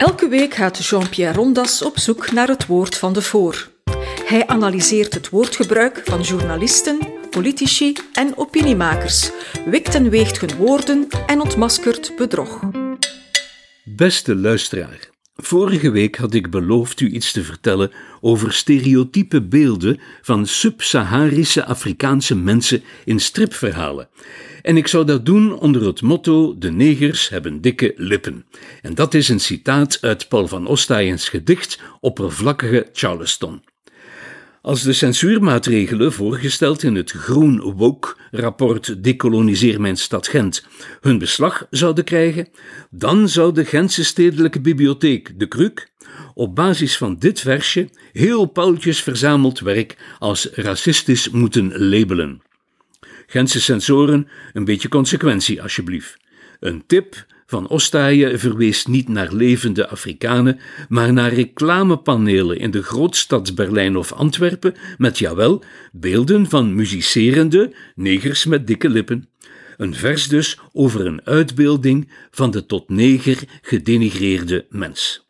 Elke week gaat Jean-Pierre Rondas op zoek naar het woord van de voor. Hij analyseert het woordgebruik van journalisten, politici en opiniemakers, wikt en weegt hun woorden en ontmaskert bedrog. Beste luisteraar, vorige week had ik beloofd u iets te vertellen over stereotype beelden van sub-Saharische Afrikaanse mensen in stripverhalen. En ik zou dat doen onder het motto: De negers hebben dikke lippen. En dat is een citaat uit Paul van Ostaaijens gedicht Oppervlakkige Charleston. Als de censuurmaatregelen voorgesteld in het Groen Woke-rapport Decoloniseer mijn stad Gent hun beslag zouden krijgen, dan zou de Gentse Stedelijke Bibliotheek, de Kruk, op basis van dit versje heel paaltjes verzameld werk als racistisch moeten labelen. Gentse sensoren, een beetje consequentie alsjeblieft. Een tip van Ostaaije verwees niet naar levende Afrikanen, maar naar reclamepanelen in de grootstad Berlijn of Antwerpen met, jawel, beelden van muzicerende negers met dikke lippen. Een vers dus over een uitbeelding van de tot neger gedenigreerde mens.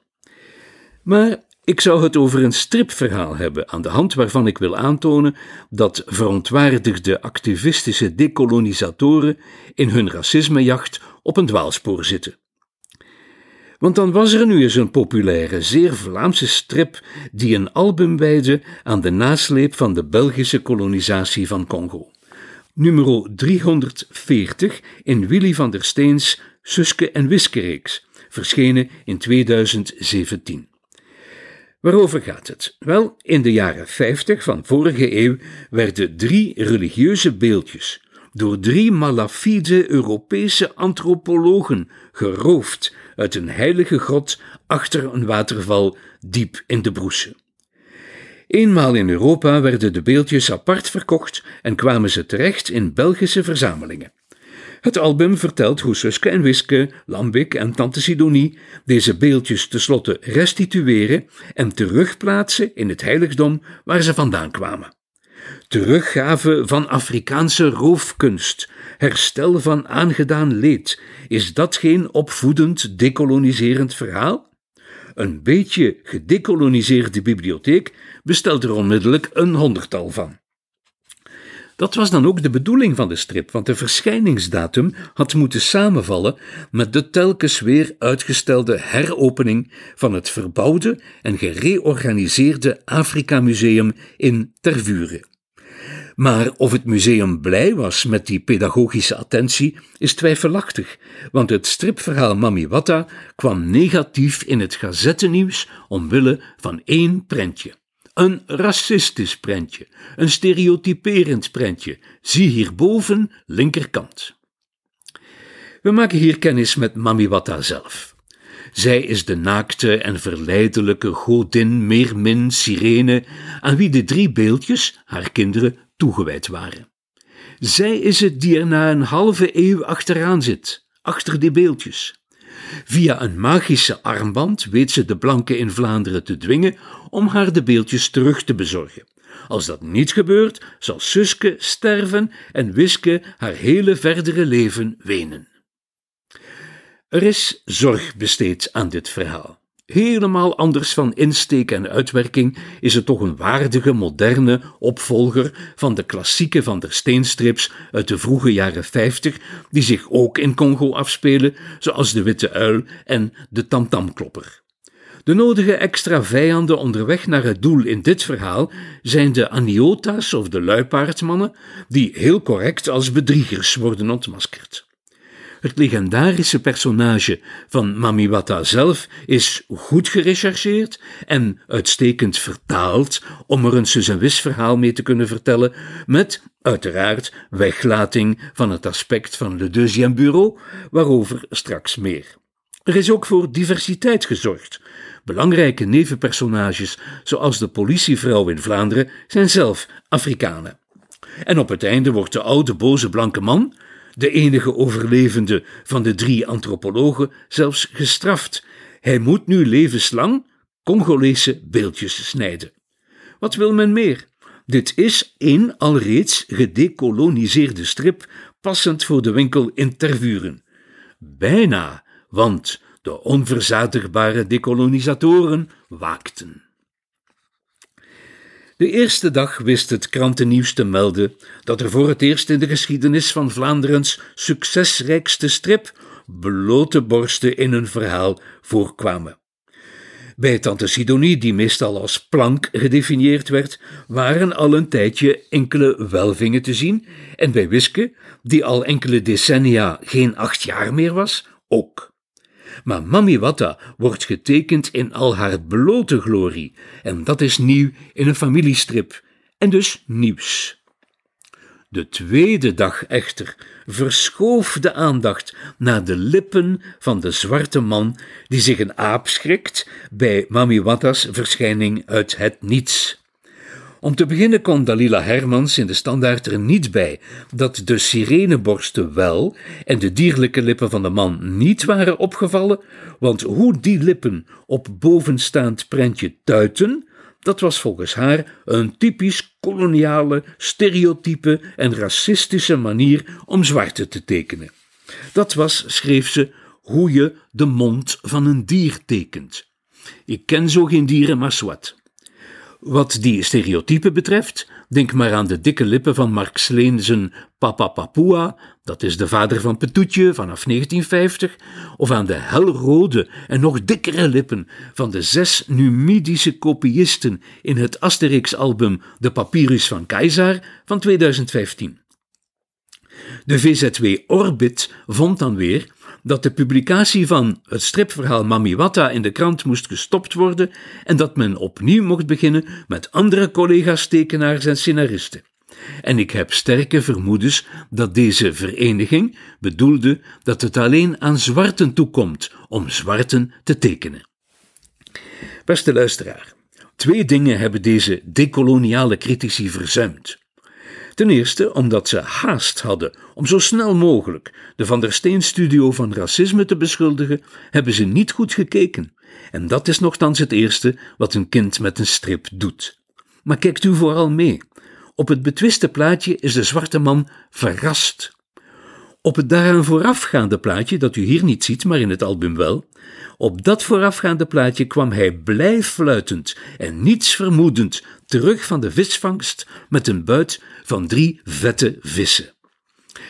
Maar ik zou het over een stripverhaal hebben, aan de hand waarvan ik wil aantonen dat verontwaardigde activistische decolonisatoren in hun racismejacht op een dwaalspoor zitten. Want dan was er nu eens een populaire, zeer Vlaamse strip die een album wijde aan de nasleep van de Belgische kolonisatie van Congo. Nummer 340 in Willy van der Steens Suske en Wiskereeks, verschenen in 2017. Waarover gaat het? Wel, in de jaren 50 van vorige eeuw werden drie religieuze beeldjes door drie malafide Europese antropologen geroofd uit een heilige grot achter een waterval diep in de Broese. Eenmaal in Europa werden de beeldjes apart verkocht en kwamen ze terecht in Belgische verzamelingen. Het album vertelt hoe Suske en Wiske, Lambik en Tante Sidonie deze beeldjes tenslotte restitueren en terugplaatsen in het heiligdom waar ze vandaan kwamen. Teruggave van Afrikaanse roofkunst, herstel van aangedaan leed, is dat geen opvoedend, dekoloniserend verhaal? Een beetje gedekoloniseerde bibliotheek bestelt er onmiddellijk een honderdtal van. Dat was dan ook de bedoeling van de strip, want de verschijningsdatum had moeten samenvallen met de telkens weer uitgestelde heropening van het verbouwde en gereorganiseerde Afrika Museum in Tervuren. Maar of het museum blij was met die pedagogische attentie is twijfelachtig, want het stripverhaal Mami Watta kwam negatief in het gazettennieuws omwille van één prentje. Een racistisch prentje, een stereotyperend prentje. Zie hierboven, linkerkant. We maken hier kennis met Mamiwata zelf. Zij is de naakte en verleidelijke godin Meermin Sirene, aan wie de drie beeldjes, haar kinderen, toegewijd waren. Zij is het die er na een halve eeuw achteraan zit, achter die beeldjes. Via een magische armband weet ze de blanken in Vlaanderen te dwingen om haar de beeldjes terug te bezorgen. Als dat niet gebeurt, zal Suske sterven en Wiske haar hele verdere leven wenen. Er is zorg besteed aan dit verhaal. Helemaal anders van insteek en uitwerking is het toch een waardige, moderne opvolger van de klassieke van der Steenstrips uit de vroege jaren 50, die zich ook in Congo afspelen, zoals de Witte Uil en de Tamtamklopper. De nodige extra vijanden onderweg naar het doel in dit verhaal zijn de Aniota's of de luipaardmannen, die heel correct als bedriegers worden ontmaskerd. Het legendarische personage van Mamiwata zelf is goed gerechercheerd en uitstekend vertaald om er een zus verhaal mee te kunnen vertellen, met uiteraard weglating van het aspect van le deuxième bureau, waarover straks meer. Er is ook voor diversiteit gezorgd. Belangrijke nevenpersonages, zoals de politievrouw in Vlaanderen, zijn zelf Afrikanen. En op het einde wordt de oude boze blanke man, de enige overlevende van de drie antropologen, zelfs gestraft. Hij moet nu levenslang Congolese beeldjes snijden. Wat wil men meer? Dit is een alreeds gedekoloniseerde strip, passend voor de winkel in Tervuren. Bijna, want de onverzadigbare decolonisatoren, waakten. De eerste dag wist het krantennieuws te melden dat er voor het eerst in de geschiedenis van Vlaanderens succesrijkste strip blote borsten in een verhaal voorkwamen. Bij tante Sidonie, die meestal als plank gedefinieerd werd, waren al een tijdje enkele welvingen te zien, en bij Wiske, die al enkele decennia geen acht jaar meer was, ook. Maar Mami Watta wordt getekend in al haar blote glorie, en dat is nieuw in een familiestrip, en dus nieuws. De tweede dag echter verschoof de aandacht naar de lippen van de zwarte man die zich een aap schrikt bij Mami Watta's verschijning uit het niets. Om te beginnen kon Dalila Hermans in de standaard er niet bij dat de sireneborsten wel en de dierlijke lippen van de man niet waren opgevallen, want hoe die lippen op bovenstaand prentje tuiten, dat was volgens haar een typisch koloniale, stereotype en racistische manier om zwarte te tekenen. Dat was, schreef ze, hoe je de mond van een dier tekent. Ik ken zo geen dieren, maar zwart. Wat die stereotypen betreft, denk maar aan de dikke lippen van Mark Sleen zijn Papa Papua, dat is de vader van Petoetje vanaf 1950, of aan de helrode en nog dikkere lippen van de zes Numidische kopiisten in het Asterix-album De Papyrus van Keizer van 2015. De VZW Orbit vond dan weer dat de publicatie van het stripverhaal Mamiwata in de krant moest gestopt worden en dat men opnieuw mocht beginnen met andere collega's tekenaars en scenaristen. En ik heb sterke vermoedens dat deze vereniging bedoelde dat het alleen aan zwarten toekomt om zwarten te tekenen. Beste luisteraar, twee dingen hebben deze decoloniale critici verzuimd. Ten eerste omdat ze haast hadden om zo snel mogelijk de Van der Steen studio van racisme te beschuldigen, hebben ze niet goed gekeken. En dat is nogthans het eerste wat een kind met een strip doet. Maar kijkt u vooral mee. Op het betwiste plaatje is de zwarte man verrast. Op het daaraan voorafgaande plaatje, dat u hier niet ziet, maar in het album wel, op dat voorafgaande plaatje kwam hij blij fluitend en niets vermoedend terug van de visvangst met een buit van drie vette vissen.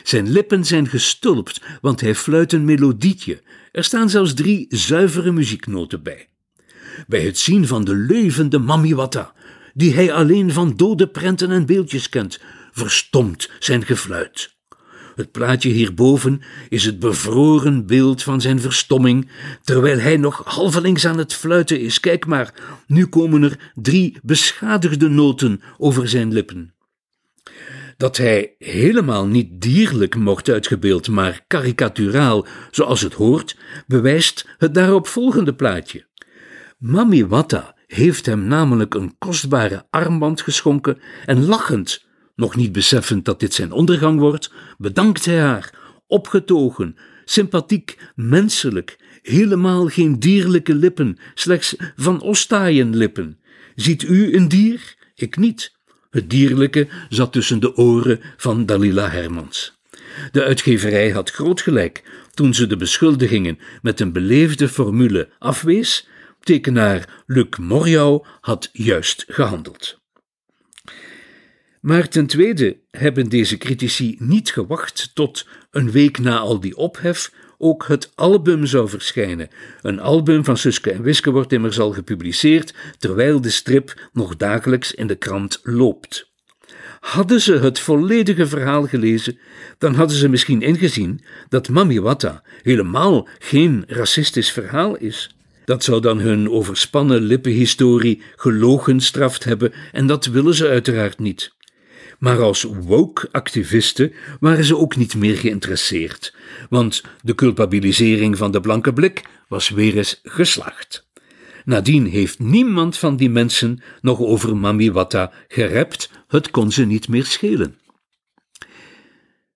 Zijn lippen zijn gestulpt, want hij fluit een melodietje. Er staan zelfs drie zuivere muzieknoten bij. Bij het zien van de levende Mamiwata, die hij alleen van dode prenten en beeldjes kent, verstomt zijn gefluit. Het plaatje hierboven is het bevroren beeld van zijn verstomming, terwijl hij nog halvelings aan het fluiten is. Kijk maar, nu komen er drie beschadigde noten over zijn lippen. Dat hij helemaal niet dierlijk mocht uitgebeeld, maar karikaturaal, zoals het hoort, bewijst het daaropvolgende plaatje. Mami Watta heeft hem namelijk een kostbare armband geschonken en lachend nog niet beseffend dat dit zijn ondergang wordt, bedankt hij haar, opgetogen, sympathiek, menselijk, helemaal geen dierlijke lippen, slechts van Ostaaien lippen. Ziet u een dier? Ik niet. Het dierlijke zat tussen de oren van Dalila Hermans. De uitgeverij had groot gelijk toen ze de beschuldigingen met een beleefde formule afwees. Tekenaar Luc Morjau had juist gehandeld. Maar ten tweede hebben deze critici niet gewacht tot een week na al die ophef ook het album zou verschijnen. Een album van Suske en Wiske wordt immers al gepubliceerd, terwijl de strip nog dagelijks in de krant loopt. Hadden ze het volledige verhaal gelezen, dan hadden ze misschien ingezien dat Mami Watta helemaal geen racistisch verhaal is. Dat zou dan hun overspannen lippenhistorie gelogenstraft hebben en dat willen ze uiteraard niet. Maar als woke-activisten waren ze ook niet meer geïnteresseerd, want de culpabilisering van de blanke blik was weer eens geslaagd. Nadien heeft niemand van die mensen nog over Mami Wata gerept, het kon ze niet meer schelen.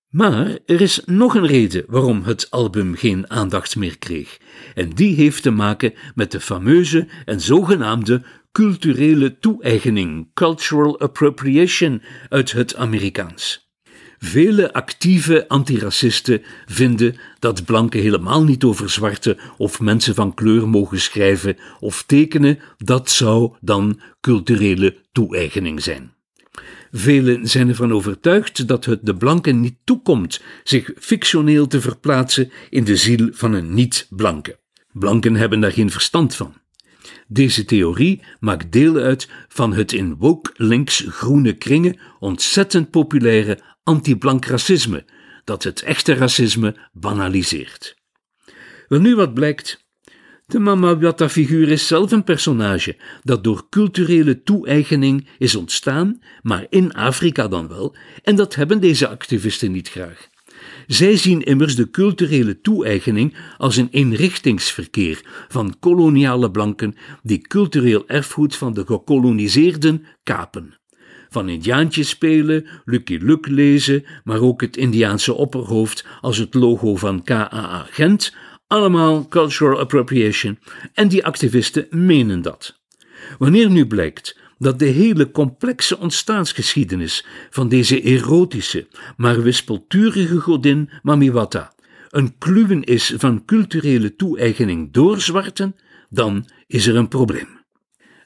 Maar er is nog een reden waarom het album geen aandacht meer kreeg, en die heeft te maken met de fameuze en zogenaamde culturele toe-eigening, cultural appropriation uit het Amerikaans. Vele actieve antiracisten vinden dat blanken helemaal niet over zwarte of mensen van kleur mogen schrijven of tekenen. Dat zou dan culturele toe-eigening zijn. Velen zijn ervan overtuigd dat het de blanken niet toekomt zich fictioneel te verplaatsen in de ziel van een niet-blanke. Blanken hebben daar geen verstand van. Deze theorie maakt deel uit van het in woke links groene kringen ontzettend populaire anti-blank racisme, dat het echte racisme banaliseert. Wel nu wat blijkt. De Mama Wata-figuur is zelf een personage dat door culturele toe-eigening is ontstaan, maar in Afrika dan wel, en dat hebben deze activisten niet graag. Zij zien immers de culturele toe-eigening als een eenrichtingsverkeer van koloniale blanken die cultureel erfgoed van de gekoloniseerden kapen. Van Indiaantjes spelen, Lucky Luke lezen, maar ook het Indiaanse opperhoofd als het logo van KAA Gent, allemaal cultural appropriation, en die activisten menen dat. Wanneer nu blijkt dat de hele complexe ontstaansgeschiedenis van deze erotische, maar wispelturige godin Mamiwata een kluwen is van culturele toe-eigening door zwarten, dan is er een probleem.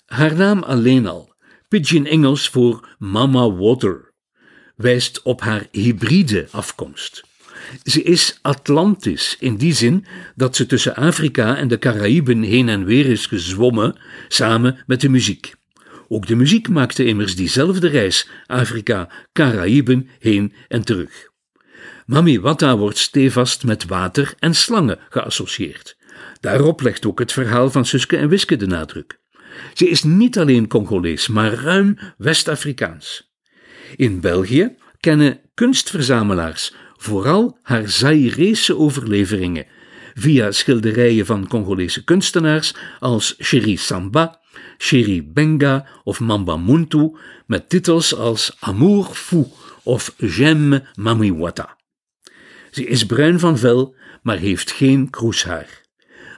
Haar naam alleen al, Pidgin Engels voor Mama Water, wijst op haar hybride afkomst. Ze is Atlantisch in die zin dat ze tussen Afrika en de Caraïben heen en weer is gezwommen, samen met de muziek. Ook de muziek maakte immers diezelfde reis Afrika, Caraïben heen en terug. Mami Wata wordt stevast met water en slangen geassocieerd. Daarop legt ook het verhaal van Suske en Wiske de nadruk. Ze is niet alleen Congolees, maar ruim West-Afrikaans. In België kennen kunstverzamelaars vooral haar Zairese overleveringen via schilderijen van Congolese kunstenaars als Chéri Samba, Chéri Benga of Mamba Muntu met titels als Amour fou of J'aime Mamiwata. Ze is bruin van vel, maar heeft geen kroeshaar.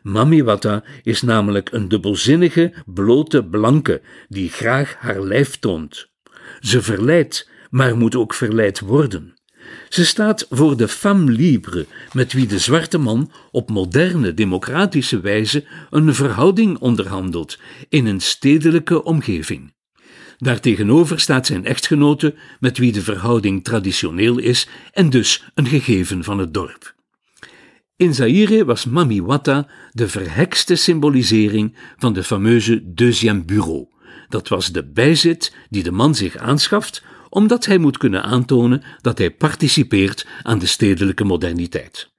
Mamiwata is namelijk een dubbelzinnige, blote blanke die graag haar lijf toont. Ze verleidt, maar moet ook verleid worden. Ze staat voor de femme libre, met wie de zwarte man op moderne democratische wijze een verhouding onderhandelt in een stedelijke omgeving. Daartegenover staat zijn echtgenote, met wie de verhouding traditioneel is en dus een gegeven van het dorp. In Zaire was Mami Wata de verhekste symbolisering van de fameuze deuxième bureau. Dat was de bijzit die de man zich aanschaft omdat hij moet kunnen aantonen dat hij participeert aan de stedelijke moderniteit.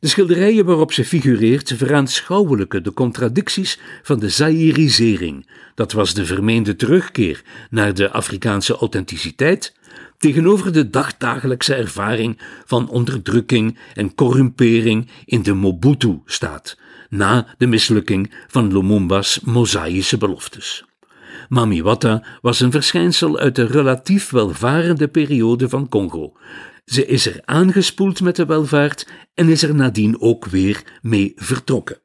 De schilderijen waarop ze figureert veraanschouwelijken de contradicties van de Zairisering, dat was de vermeende terugkeer naar de Afrikaanse authenticiteit, tegenover de dagdagelijkse ervaring van onderdrukking en corrumpering in de Mobutu-staat, na de mislukking van Lumumba's mosaïsche beloftes. Mamiwata was een verschijnsel uit de relatief welvarende periode van Congo. Ze is er aangespoeld met de welvaart en is er nadien ook weer mee vertrokken.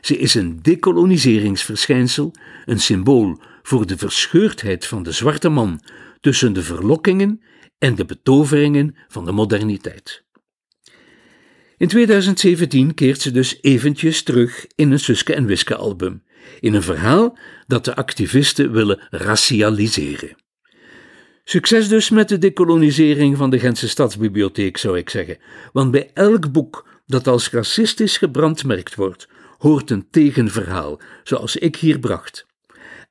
Ze is een decoloniseringsverschijnsel, een symbool voor de verscheurdheid van de zwarte man tussen de verlokkingen en de betoveringen van de moderniteit. In 2017 keert ze dus eventjes terug in een Suske en Wiske album in een verhaal dat de activisten willen racialiseren. Succes dus met de decolonisering van de Gentse Stadsbibliotheek, zou ik zeggen, want bij elk boek dat als racistisch gebrandmerkt wordt, hoort een tegenverhaal, zoals ik hier bracht.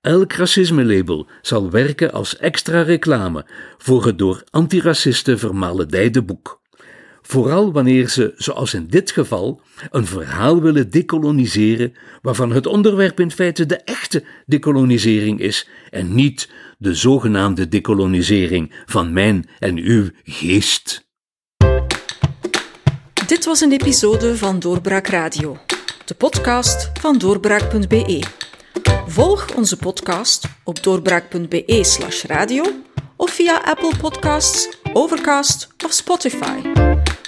Elk racisme-label zal werken als extra reclame voor het door antiracisten vermaledijde boek vooral wanneer ze, zoals in dit geval, een verhaal willen decoloniseren waarvan het onderwerp in feite de echte decolonisering is en niet de zogenaamde decolonisering van mijn en uw geest. Dit was een episode van Doorbraak Radio, de podcast van doorbraak.be. Volg onze podcast op doorbraak.be/radio of via Apple Podcasts, Overcast of Spotify.